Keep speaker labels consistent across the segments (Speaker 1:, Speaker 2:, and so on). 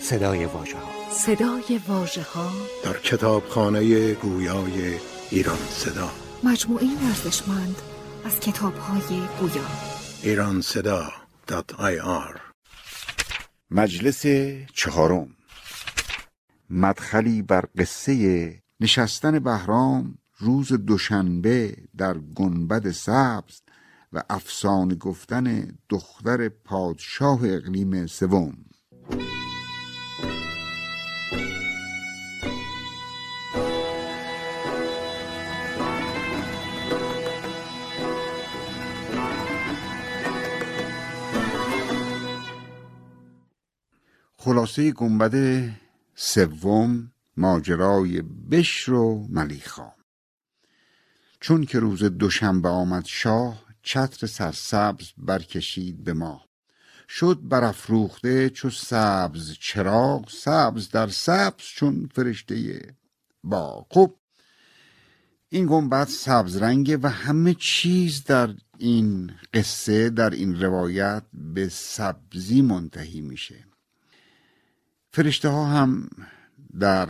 Speaker 1: صدای واژه ها
Speaker 2: صدای واژه ها
Speaker 3: در کتابخانه گویای ایران صدا.
Speaker 2: مجموعه ارزشمند از کتاب های گویا.
Speaker 3: ایران صدا آر.
Speaker 4: مجلس چهارم. مدخلی بر قصه نشستن بهرام روز دوشنبه در گنبد سبز و افسانه گفتن دختر پادشاه اقلیم سوم. خلاصه گنبد سوم ماجرای بشر و ملیخا. چون که روز دوشنبه آمد شاه چتر سرسبز برکشید به ما. شد برافروخته چو سبز چراغ سبز در سبز چون فرشته با خب این گنبد سبز رنگه و همه چیز در این قصه در این روایت به سبزی منتهی میشه. فرشته ها هم در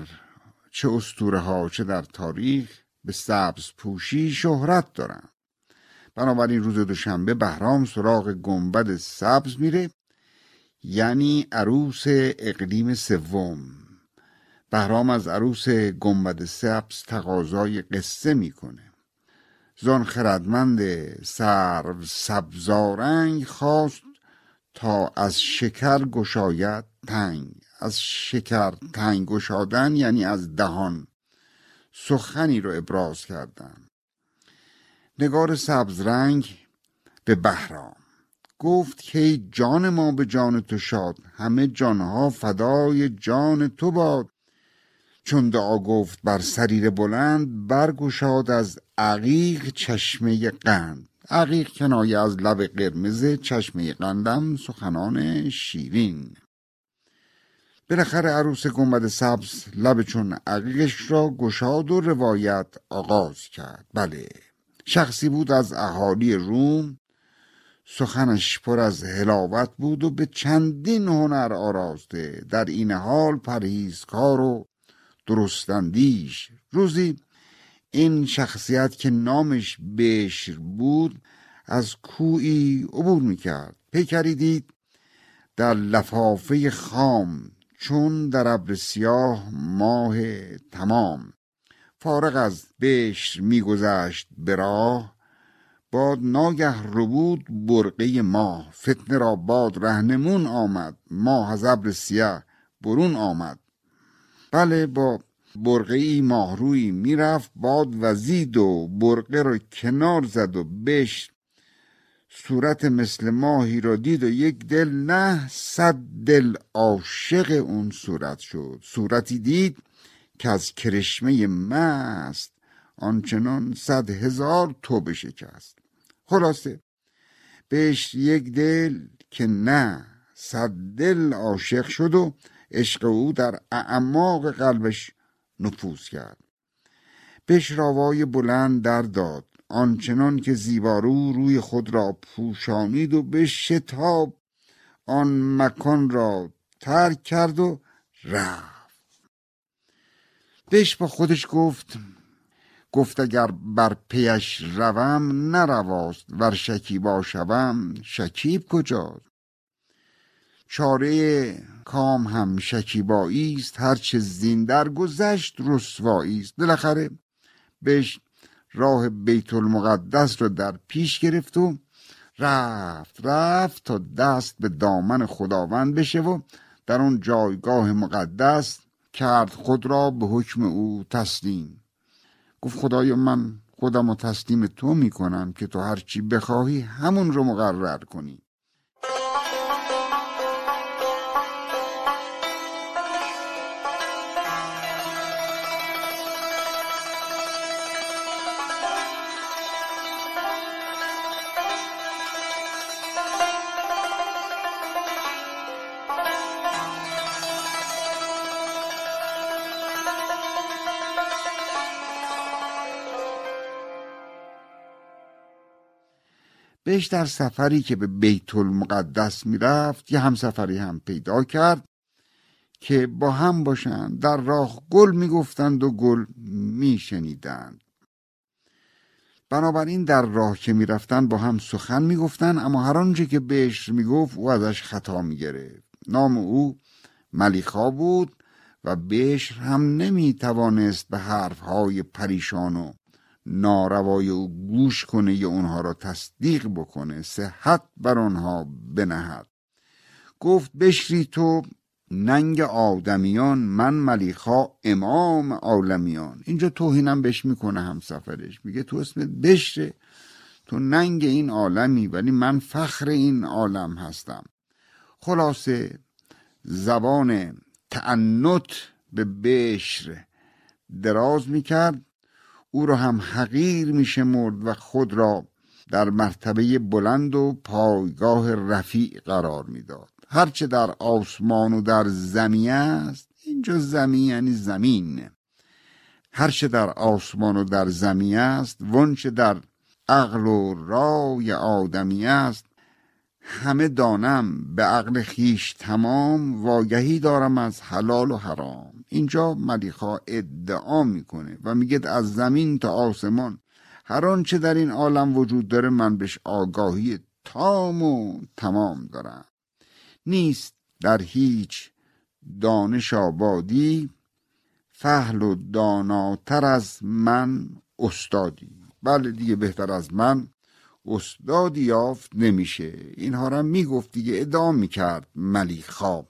Speaker 4: چه استوره ها چه در تاریخ به سبز پوشی شهرت دارن. بنابراین روز دوشنبه بهرام سراغ گنبد سبز میره یعنی عروس اقلیم سوم. بهرام از عروس گنبد سبز تقاضای قصه می‌کنه. زان خردمند سرو سبزارنگ خواست تا از شکر گشاید تنگ. از شکر تنگ گشادن یعنی از دهان. سخنی رو ابراز کردن. نگار سبز رنگ به بهرام. گفت که جان ما به جان تو شاد همه جانها فدای جان تو باد. چون دعا گفت بر سریر بلند برگشاد از عقیق چشمه قند. عقیق کنایه از لب قرمز چشمه قندم سخنان شیرین. بالاخره عروس گنبد سبز لب چون عقیقش را گشاد و روایت آغاز کرد. بله شخصی بود از اهالی روم سخنش پر از هلاوت بود و به چندین هنر آراسته در این حال پرهیزکار و درستندیش روزی این شخصیت که نامش بشر بود از کوی عبور می‌کرد. پیکری دید در لفافه خام چون در ابر سیاه ماه تمام. فارغ از بشر میگذشت به راه باد ناگه رو بود برقه ماه. فتنه را باد رهنمون آمد ماه از ابر سیاه برون آمد. بله با برقه ای ماهروی می‌رفت باد وزید و برقه را کنار زد و بشر صورت مثل ماهی را دید و یک دل نه صد دل عاشق اون صورت شد. صورتی دید که از کرشمه مست آنچنان صد هزار تو بشکست خلاصه بهش یک دل که نه صد دل عاشق شد و عشق او در اعماق قلبش نفوذ کرد. بهش راوای بلند در داد. آنچنان که زیبارو روی خود را پوشانید و به شتاب آن مکان را ترک کرد و رفت. بهش با خودش گفت گفت اگر بر پیش روم نرواست ور شکیبا شوم شکیب کجاست؟ چاره کام هم شکیبایی است هرچه زین در گذشت رسوایی است. بالاخره بهش راه بیت المقدس رو در پیش گرفت و رفت رفت تا دست به دامن خداوند بشه و در اون جایگاه مقدس کرد خود را به حکم او تسلیم. گفت خدایا من خودم رو تسلیم تو می‌کنم که تو هرچی بخواهی همون رو مقرر کنی. بهش در سفری که به بیت المقدس می‌رفت یه همسفری هم پیدا کرد که با هم باشند در راه گل می‌گفتند و گل میشنیدند. بنابراین در راه که می‌رفتند با هم سخن می‌گفتند اما هر آنچه که بهش می‌گفت او ازش خطا می‌گرفت. نام او ملیخا بود و بهش هم نمی‌توانست به حرفهای پریشان و ناروای او گوش کنه یا اونها را تصدیق بکنه صحت بر آنها بنهد. گفت بشری تو ننگ آدمیان من ملیخا امام عالمیان. اینجا توهینم بهش می‌کنه همسفرش میگه تو اسمت بشره تو ننگ این عالمی ولی من فخر این عالم هستم. خلاصه زبان تعنت به بشر دراز می‌کرد. او را هم حقیر میشمرد و خود را در مرتبه بلند و پایگاه رفیع قرار می‌داد. هرچه در آسمان و در زمین است اینجا زمین یعنی زمین. هرچه در آسمان و در زمین است ونچه در عقل و رای آدمی است همه دانم به عقل خیش تمام واگهی دارم از حلال و حرام. اینجا ملیخا ادعا می‌کنه و میگه از زمین تا آسمان هر آنچه در این عالم وجود داره من بهش آگاهی تام و تمام دارم. نیست در هیچ دانش آبادی فهل و داناتر از من استادی. بله دیگه بهتر از من استادی یافت نمیشه. اینها را می‌گفت دیگه ادام می‌کرد ملیخا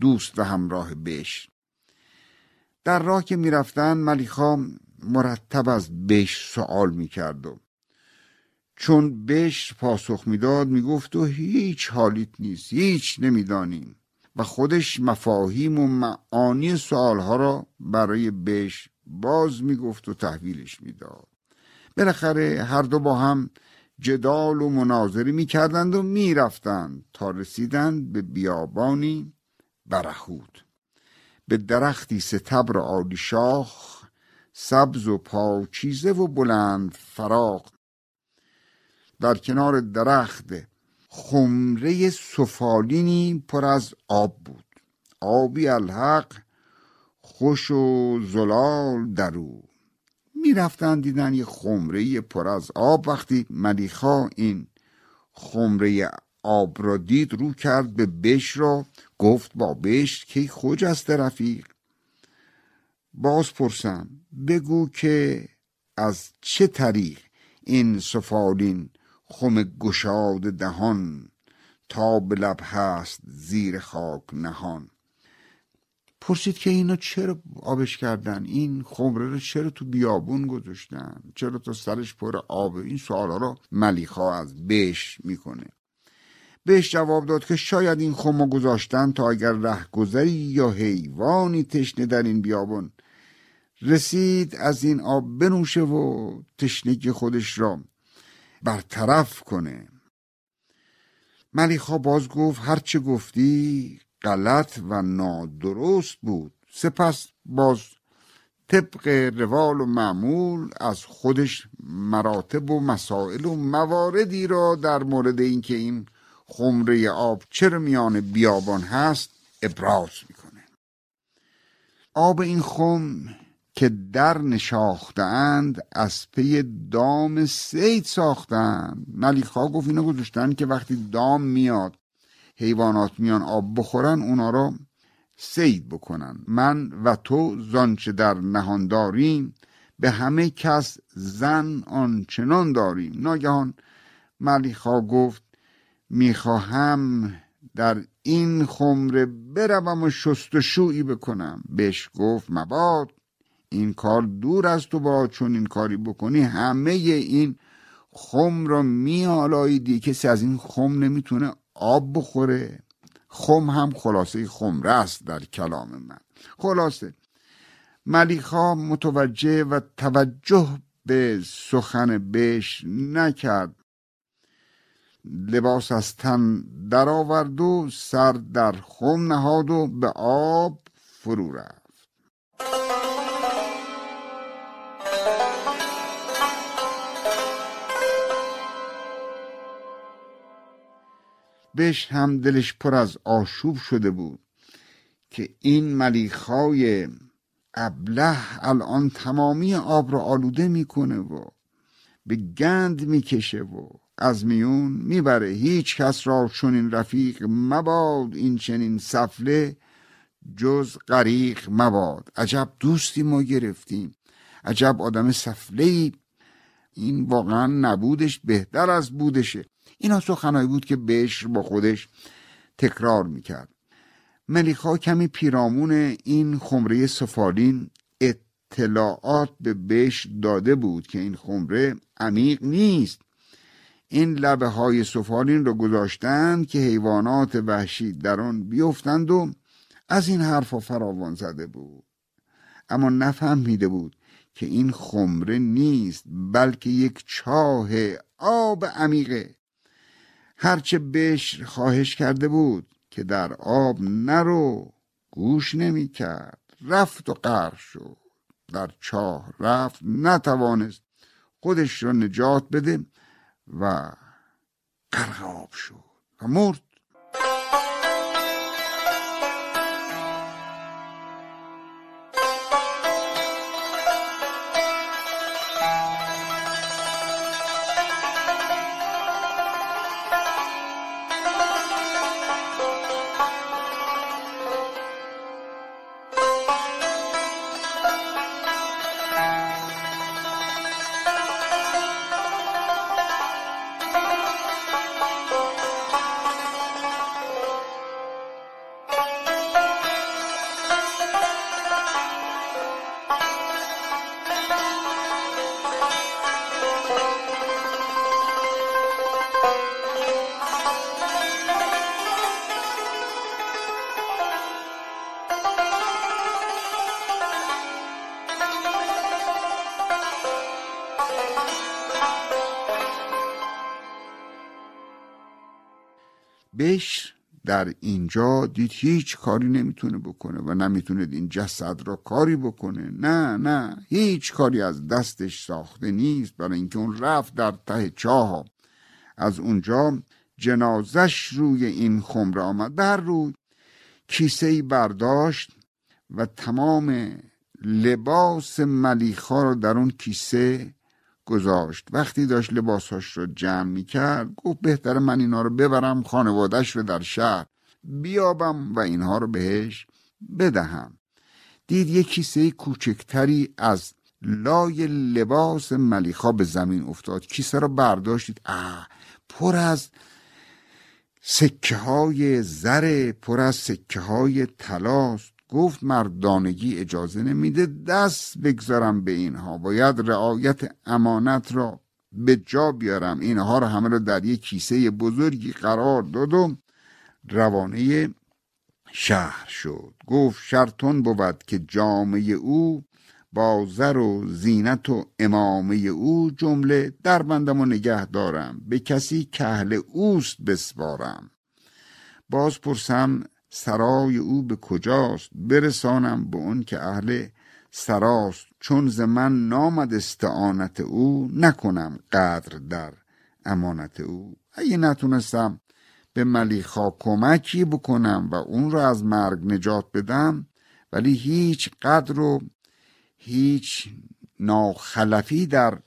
Speaker 4: دوست و همراه بش در راه که می‌رفتن ملیخا مرتب از بش سوال می‌کرد و چون بش پاسخ می‌داد می‌گفت تو هیچ حالیت نیست هیچ نمی‌دانیم. و خودش مفاهیم و معانی سوالها را برای بش باز می‌گفت و تحویلش می‌داد. بالاخره هر دو با هم جدال و مناظری می‌کردند و می‌رفتند تا رسیدند به بیابانی برهود. به درختی ستبر عالی شاخ سبز و پاکیزه و بلند فراق در کنار درخت خمره سفالینی پر از آب بود. آبی الحق خوش و زلال در می‌رفتن دیدن یه خمره پر از آب. وقتی ملیخا این خمره آب را دید رو کرد به بش را گفت با بش که خوج است رفیق. باز پرسم بگو که از چه طریق این سفالین خم گشاد دهان تا به لب هست زیر خاک نهان؟ پرسید که اینا چرا آبش کردن؟ این خمره رو چرا تو بیابون گذاشتن؟ چرا تو سرش پر آب؟ این سوالا رو ملیخا از بش می‌کنه. بهش جواب داد که شاید این خم گذاشتن تا اگر رهگذری یا حیوانی تشنه در این بیابون. رسید از این آب بنوشه و تشنگی خودش را برطرف کنه. ملیخا باز گفت هرچه گفتی غلط و نادرست بود. سپس باز طبق روال و معمول از خودش مراتب و مسائل و مواردی را در مورد اینکه این خمره آب چرا میان بیابان هست ابراز می‌کنه. آب این خم که در نشاختند از پی دام سید ساختند ملیخا گفت اینو گذاشتن که وقتی دام میاد حیوانات میان آب بخورن اونا رو سید بکنن. من و تو زانچه در نهان داریم به همه کس زن آنچنان داریم. ناگهان ملیخا گفت می‌خواهم در این خمره بروم و شست و شویی بکنم. بهش گفت مباد این کار دور از تو با چون این کاری بکنی همه این خم را میالاییدی کسی از این خم نمی‌تونه آب بخوره خم هم خلاصه خمره است در کلام من. خلاصه ملیخا متوجه و توجه به سخن بش نکرد. لباس از تن درآورد و سر در خم نهاد و به آب فرو رفت بهش هم دلش پر از آشوب شده بود که این ملیخای ابله الان تمامی آب رو آلوده می‌کنه و به گند می‌کشه و از میون می‌بره. هیچ کس را چون این رفیق مباد این چنین سفله جز غریق مباد. عجب دوستی ما گرفتیم. عجب آدم سفله این واقعا نبودش بهتر از بودشه. اینا سخنهایی بود که بهش با خودش تکرار می‌کرد. ملیخا کمی پیرامون این خمره سفالین اطلاعات به بهش داده بود که این خمره عمیق نیست. این لبه های سفالین رو گذاشتند که حیوانات وحشی در آن بیفتند و از این حرفا فراوان زده بود. اما نفهمیده بود که این خمره نیست بلکه یک چاه آب عمیقه. هرچه بشر خواهش کرده بود که در آب نرو گوش نمی کرد رفت و غرق شد. در چاه رفت نتوانست خودش را نجات بده و غرق آب شد و مرد. در اینجا دید هیچ کاری نمی‌تونه بکنه و نمی‌تونه این جسد را کاری بکنه. نه نه هیچ کاری از دستش ساخته نیست برای اینکه اون رفت در ته چاه. از اونجا جنازش روی این خمره آمد. بر روی کیسه برداشت و تمام لباس ملیخا رو در اون کیسه گذاشت. وقتی داشت لباساش رو جمع می کرد گفت بهتره من اینا رو ببرم خانوادش رو در شهر بیابم و اینها رو بهش بدهم. دید یک کیسه کوچکتری از لای لباس ملیخا به زمین افتاد. کیسه رو برداشتید. اه پر از سکه های زر پر از سکه های تلاست گفت مردانگی اجازه نمیده دست بگذارم به اینها. باید رعایت امانت را به جا بیارم. اینها رو همه رو در یک کیسه بزرگی قرار داد و روانه شهر شد. گفت شرطون بود که جامعه او با زر و زینت و امامه او جمله در بندم و نگه دارم. به کسی که اهل اوست بسپارم. باز پرسم سرای او به کجاست؟ برسانم به اون که اهل سراست. چون ز من نامد استعانت او نکنم قدر در امانت او. اگه نتونستم به ملیخا کمکی بکنم و اون رو از مرگ نجات بدم ولی هیچ قدر و هیچ ناخلفی در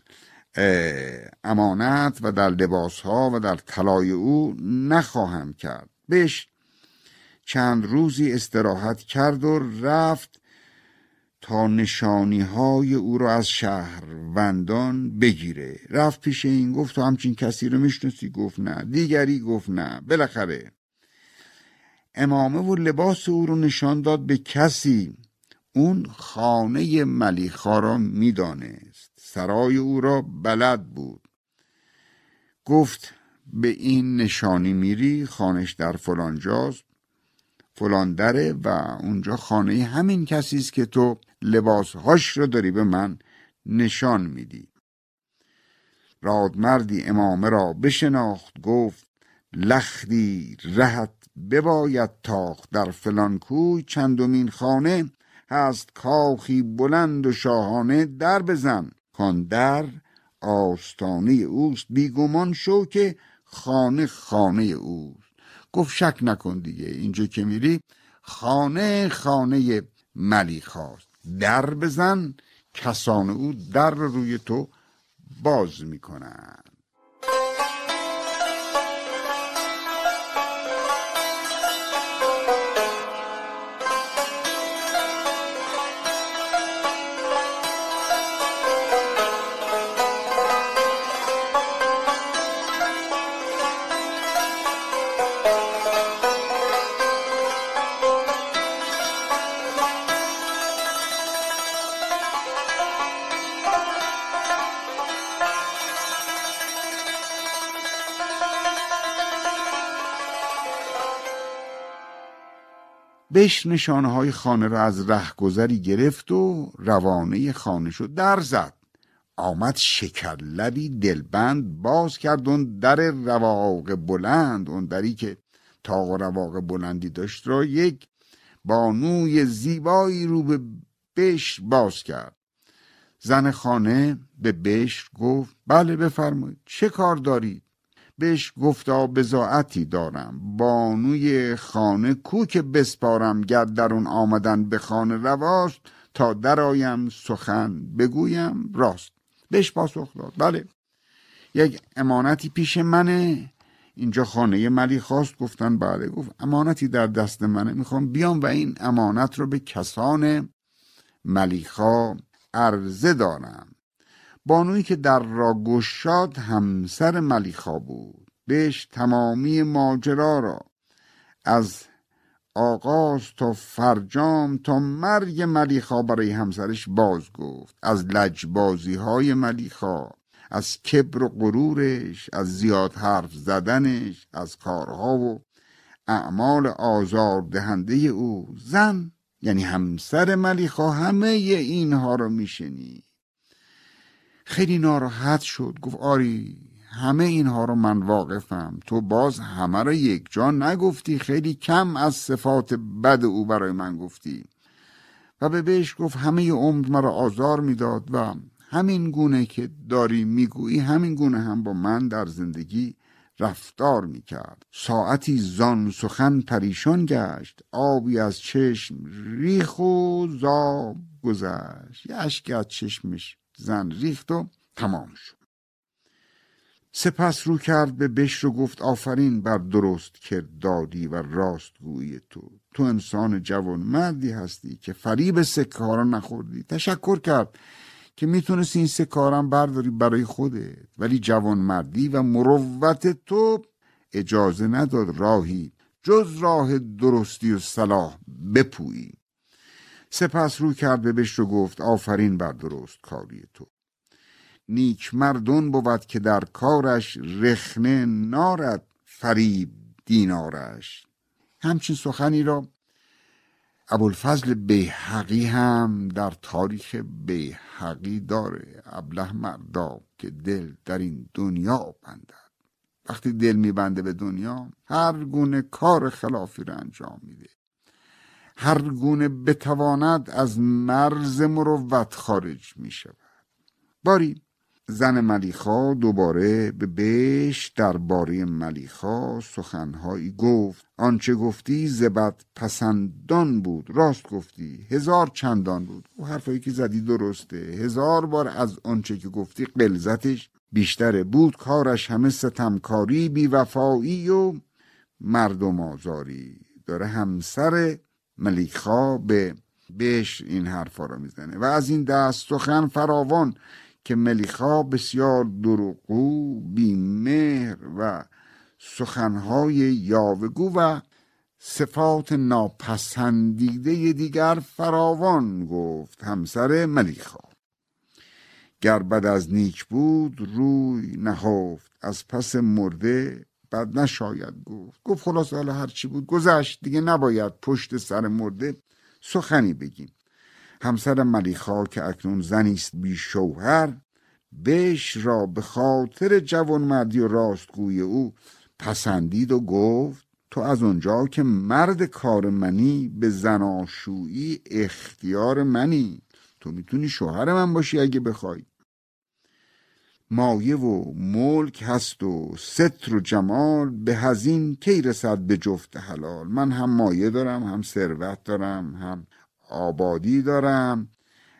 Speaker 4: امانت و در لباس ها و در طلای او نخواهم کرد. بهش چند روزی استراحت کرد و رفت تا نشانی های او را از شهروندان بگیره. رفت پیش این گفت تو همچین کسی رو می‌شناسی؟ گفت نه. دیگری گفت نه. بالاخره امامه و لباس او رو نشان داد به کسی. اون خانه ملیخا را می‌دانست. سرای او را بلد بود. گفت به این نشانی میری خانش در فلانجاست. فلان دره و اونجا خانه همین کسی است که تو لباسهاش رو داری به من نشان میدی. رادمردی امامه را بشناخت گفت لختی رهت بباید تاخت در فلان کوی چندمین خانه هست کاخی بلند و شاهانه در بزن. کان در آستانه اوست بیگمان شو که خانه خانه اوست. گفت شک نکن دیگه اینجا که میری خانه خانه ملیخاست در بزن کسان او در روی تو باز می‌کنن. بش نشانه های خانه را از رهگذری گرفت و روانه خانه شد. در زد. آمد شکرلبی دلبند باز کرد. اون در رواق بلند. اون دری که تاق رواق بلندی داشت را یک بانوی زیبایی رو به بش باز کرد. زن خانه به بش گفت بله بفرمایید. چه کار دارید؟ بهش گفتا بزاعتی دارم بانوی خانه کو که بسپارم در اون آمدن به خانه رواست تا درآیم سخن بگویم راست. بهش پاسخ داد. بله. یک امانتی پیش منه. اینجا خانه ملی خواست گفتن بله. گفت امانتی در دست منه. می‌خوام بیام و این امانت رو به کسان ملیخا عرضه دارم. بانویی که در را گشاد همسر ملیخا بود. بهش تمامی ماجرا را از آغاز تا فرجام تا مرگ ملیخا برای همسرش باز گفت. از لجبازی های ملیخا از کبر و غرورش از زیاد حرف زدنش از کارها و اعمال آزار دهنده او. زن یعنی همسر ملیخا همه اینها رو میشنید. خیلی ناراحت شد. گفت آری همه اینها رو من واقفم. تو باز همه رو یک جا نگفتی. خیلی کم از صفات بد او برای من گفتی. و به بهش گفت همه عمر مرا آزار می‌داد و همین گونه که داری می‌گویی همین گونه هم با من در زندگی رفتار می‌کرد. ساعتی زان سخن پریشان گشت. آبی از چشم ریخ و زاب گذشت. یه اشک از چشمش زن ریخت و تمام شد. سپس رو کرد به بش رو گفت آفرین بر درست کردادی و راستگویی تو. تو انسان جوان مردی هستی که فریب سکه نخوردی. تشکر کرد که می‌تونستی این سکه برداری برای خودت. ولی جوان مردی و مروت تو اجازه نداد راهی جز راه درستی و صلاح بپویی. سپس رو کرد به بش رو گفت آفرین بر درست کاری تو. نیک مردون بود که در کارش رخنه نارد فریب دینارش. همچین سخنی را ابوالفضل بیحقی هم در تاریخ بیحقی داره. ابله مردا که دل در این دنیا بندد. وقتی دل میبنده به دنیا هر گونه کار خلافی را انجام میده. هر گونه بتواند از مرز مروت خارج می شود باری زن ملیخا دوباره به بش درباره ملیخا سخنهایی گفت. آنچه گفتی زبد پسندان بود. راست گفتی هزار چندان بود. و حرفایی که زدی درسته. هزار بار از آنچه که گفتی قلزتش بیشتره. بود کارش همه ستمکاری بیوفایی و مردم آزاری. داره همسر ملیخا به بش این حرفا رو می‌زنه و از این دست سخن فراوان که ملیخا بسیار دروغگو بیمهر و سخنهای یاوگو و صفات ناپسندیده دیگر فراوان گفت همسر ملیخا گر بد از نیک بود روی نهفت از پس مرده بد نشاید گفت. گفت خلاص حالا هرچی بود گذشت. دیگه نباید پشت سر مرده سخنی بگیم. همسر ملیخا که اکنون زنیست بی شوهر بش را به خاطر جوانمردی و راستگوی او پسندید و گفت تو از اونجا که مرد کار منی به زناشویی اختیار منی. تو می‌تونی شوهر من باشی اگه بخوای. مایه و ملک هست و ستر و جمال به هزین کی رسد به جفت حلال؟ من هم مایه دارم هم ثروت دارم هم آبادی دارم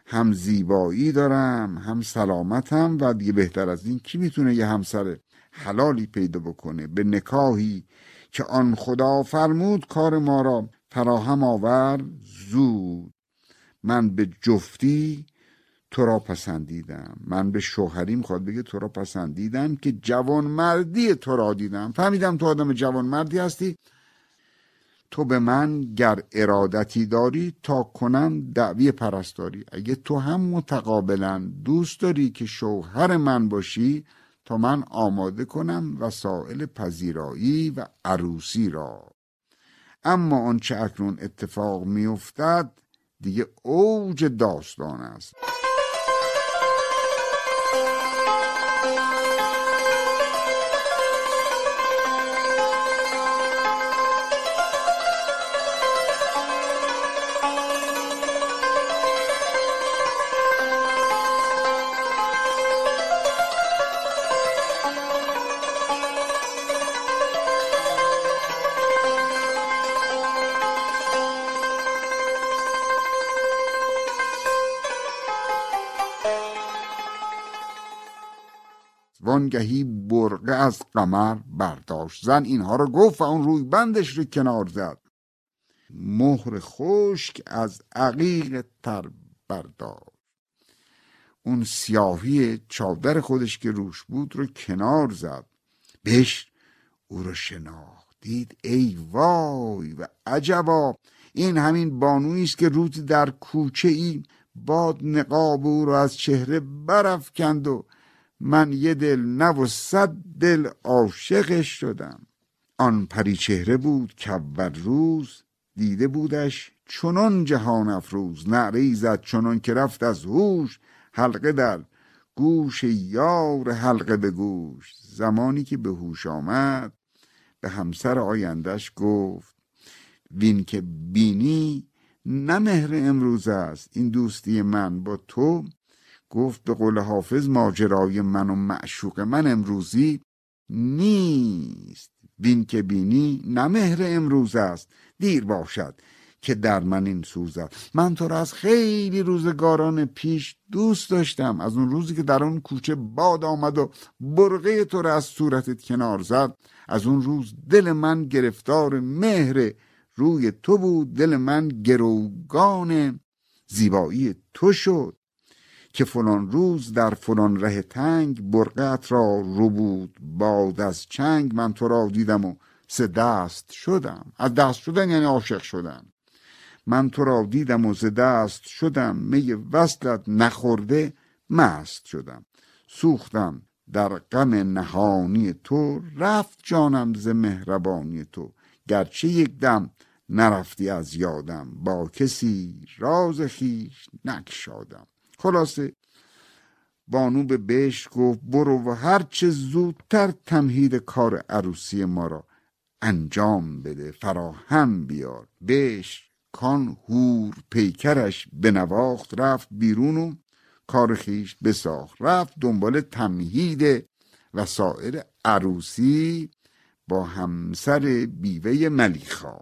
Speaker 4: هم زیبایی دارم هم سلامتم و دیگه بهتر از این کی می‌تونه یه همسر حلالی پیدا بکنه؟ به نکاهی که آن خدا فرمود کار ما را فراهم آور زود من به جفتی تو را پسندیدم. من به شوهری می‌خواد بگه تو را پسندیدم که جوان مردی تو را دیدم. فهمیدم تو آدم جوان مردی هستی. تو به من گر ارادتی داری تا کنم دعوی پرستاری. اگه تو هم متقابلا دوست داری که شوهر من باشی تا من آماده کنم وسایل پذیرایی و عروسی را. اما آنچه اکنون اتفاق میافتد دیگه اوج داستان است. وانگهی برقه از قمر برداشت. زن اینها رو گفت و اون روی بندش رو کنار زد. مهر خشک از عقیق تر برداشت. اون سیاهی چادر خودش که روش بود رو کنار زد. بهش او رو شناخت. دید ای وای و عجبا این همین بانویی است که روزی در کوچه ای باد نقاب او رو از چهره برافکند و من یه دل نه و صد دل عاشقش شدم. آن پری چهره بود که اول روز دیده بودش چنان جهان افروز نعره زد چنان که رفت از هوش حلقه در گوش یار حلقه به گوش. زمانی که به هوش آمد به همسر آیندش گفت وین که بینی نه مهر امروز است. این دوستی من با تو گفت به قول حافظ ماجرای من و معشوق من امروزی نیست. بین که بینی نه امروز است. دیر باشد که در من این سوزد. من تو را از خیلی روزگاران پیش دوست داشتم. از اون روزی که در اون کوچه باد آمد و برقه تو را از صورتت کنار زد از اون روز دل من گرفتار مهر روی تو بود. دل من گروگان زیبایی تو شد. که فلان روز در فلان ره تنگ برقت را رو بود. باد از چنگ من تو را دیدم و سه دست شدم. از دست شدن یعنی عاشق شدم من تو را دیدم و سه دست شدم. می وصلت نخورده مست شدم. سوختم در غم نهانی تو. رفت جانم ز مهربانی تو. گرچه یک دم نرفتی از یادم. با کسی راز خیش نکشادم خلاصه. بانو به بهش گفت برو و هرچه زودتر تمهید کار عروسی ما را. انجام بده فراهم بیار. بهش کان هور پیکرش به نواخت رفت بیرون و کار خیش بساخت. رفت دنبال تمهید وسائل عروسی با همسر بیوه ملیخا.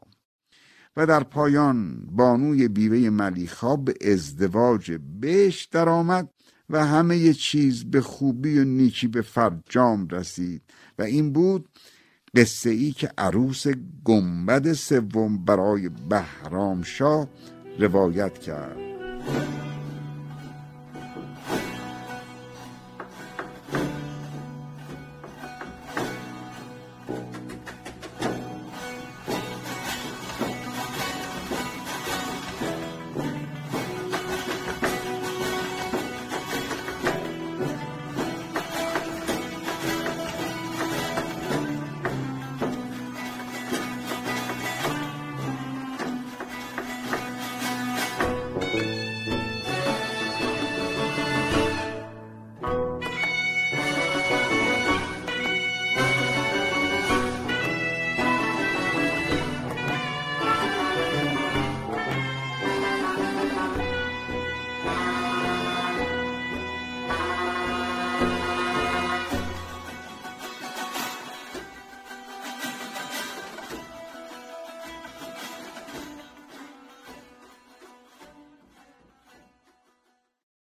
Speaker 4: و در پایان بانوی بیوه ملیخا به ازدواج بهش درآمد و همه چیز به خوبی و نیکی به فرجام رسید و این بود قصه ای که عروس گنبد سوم برای بهرام شاه روایت کرد.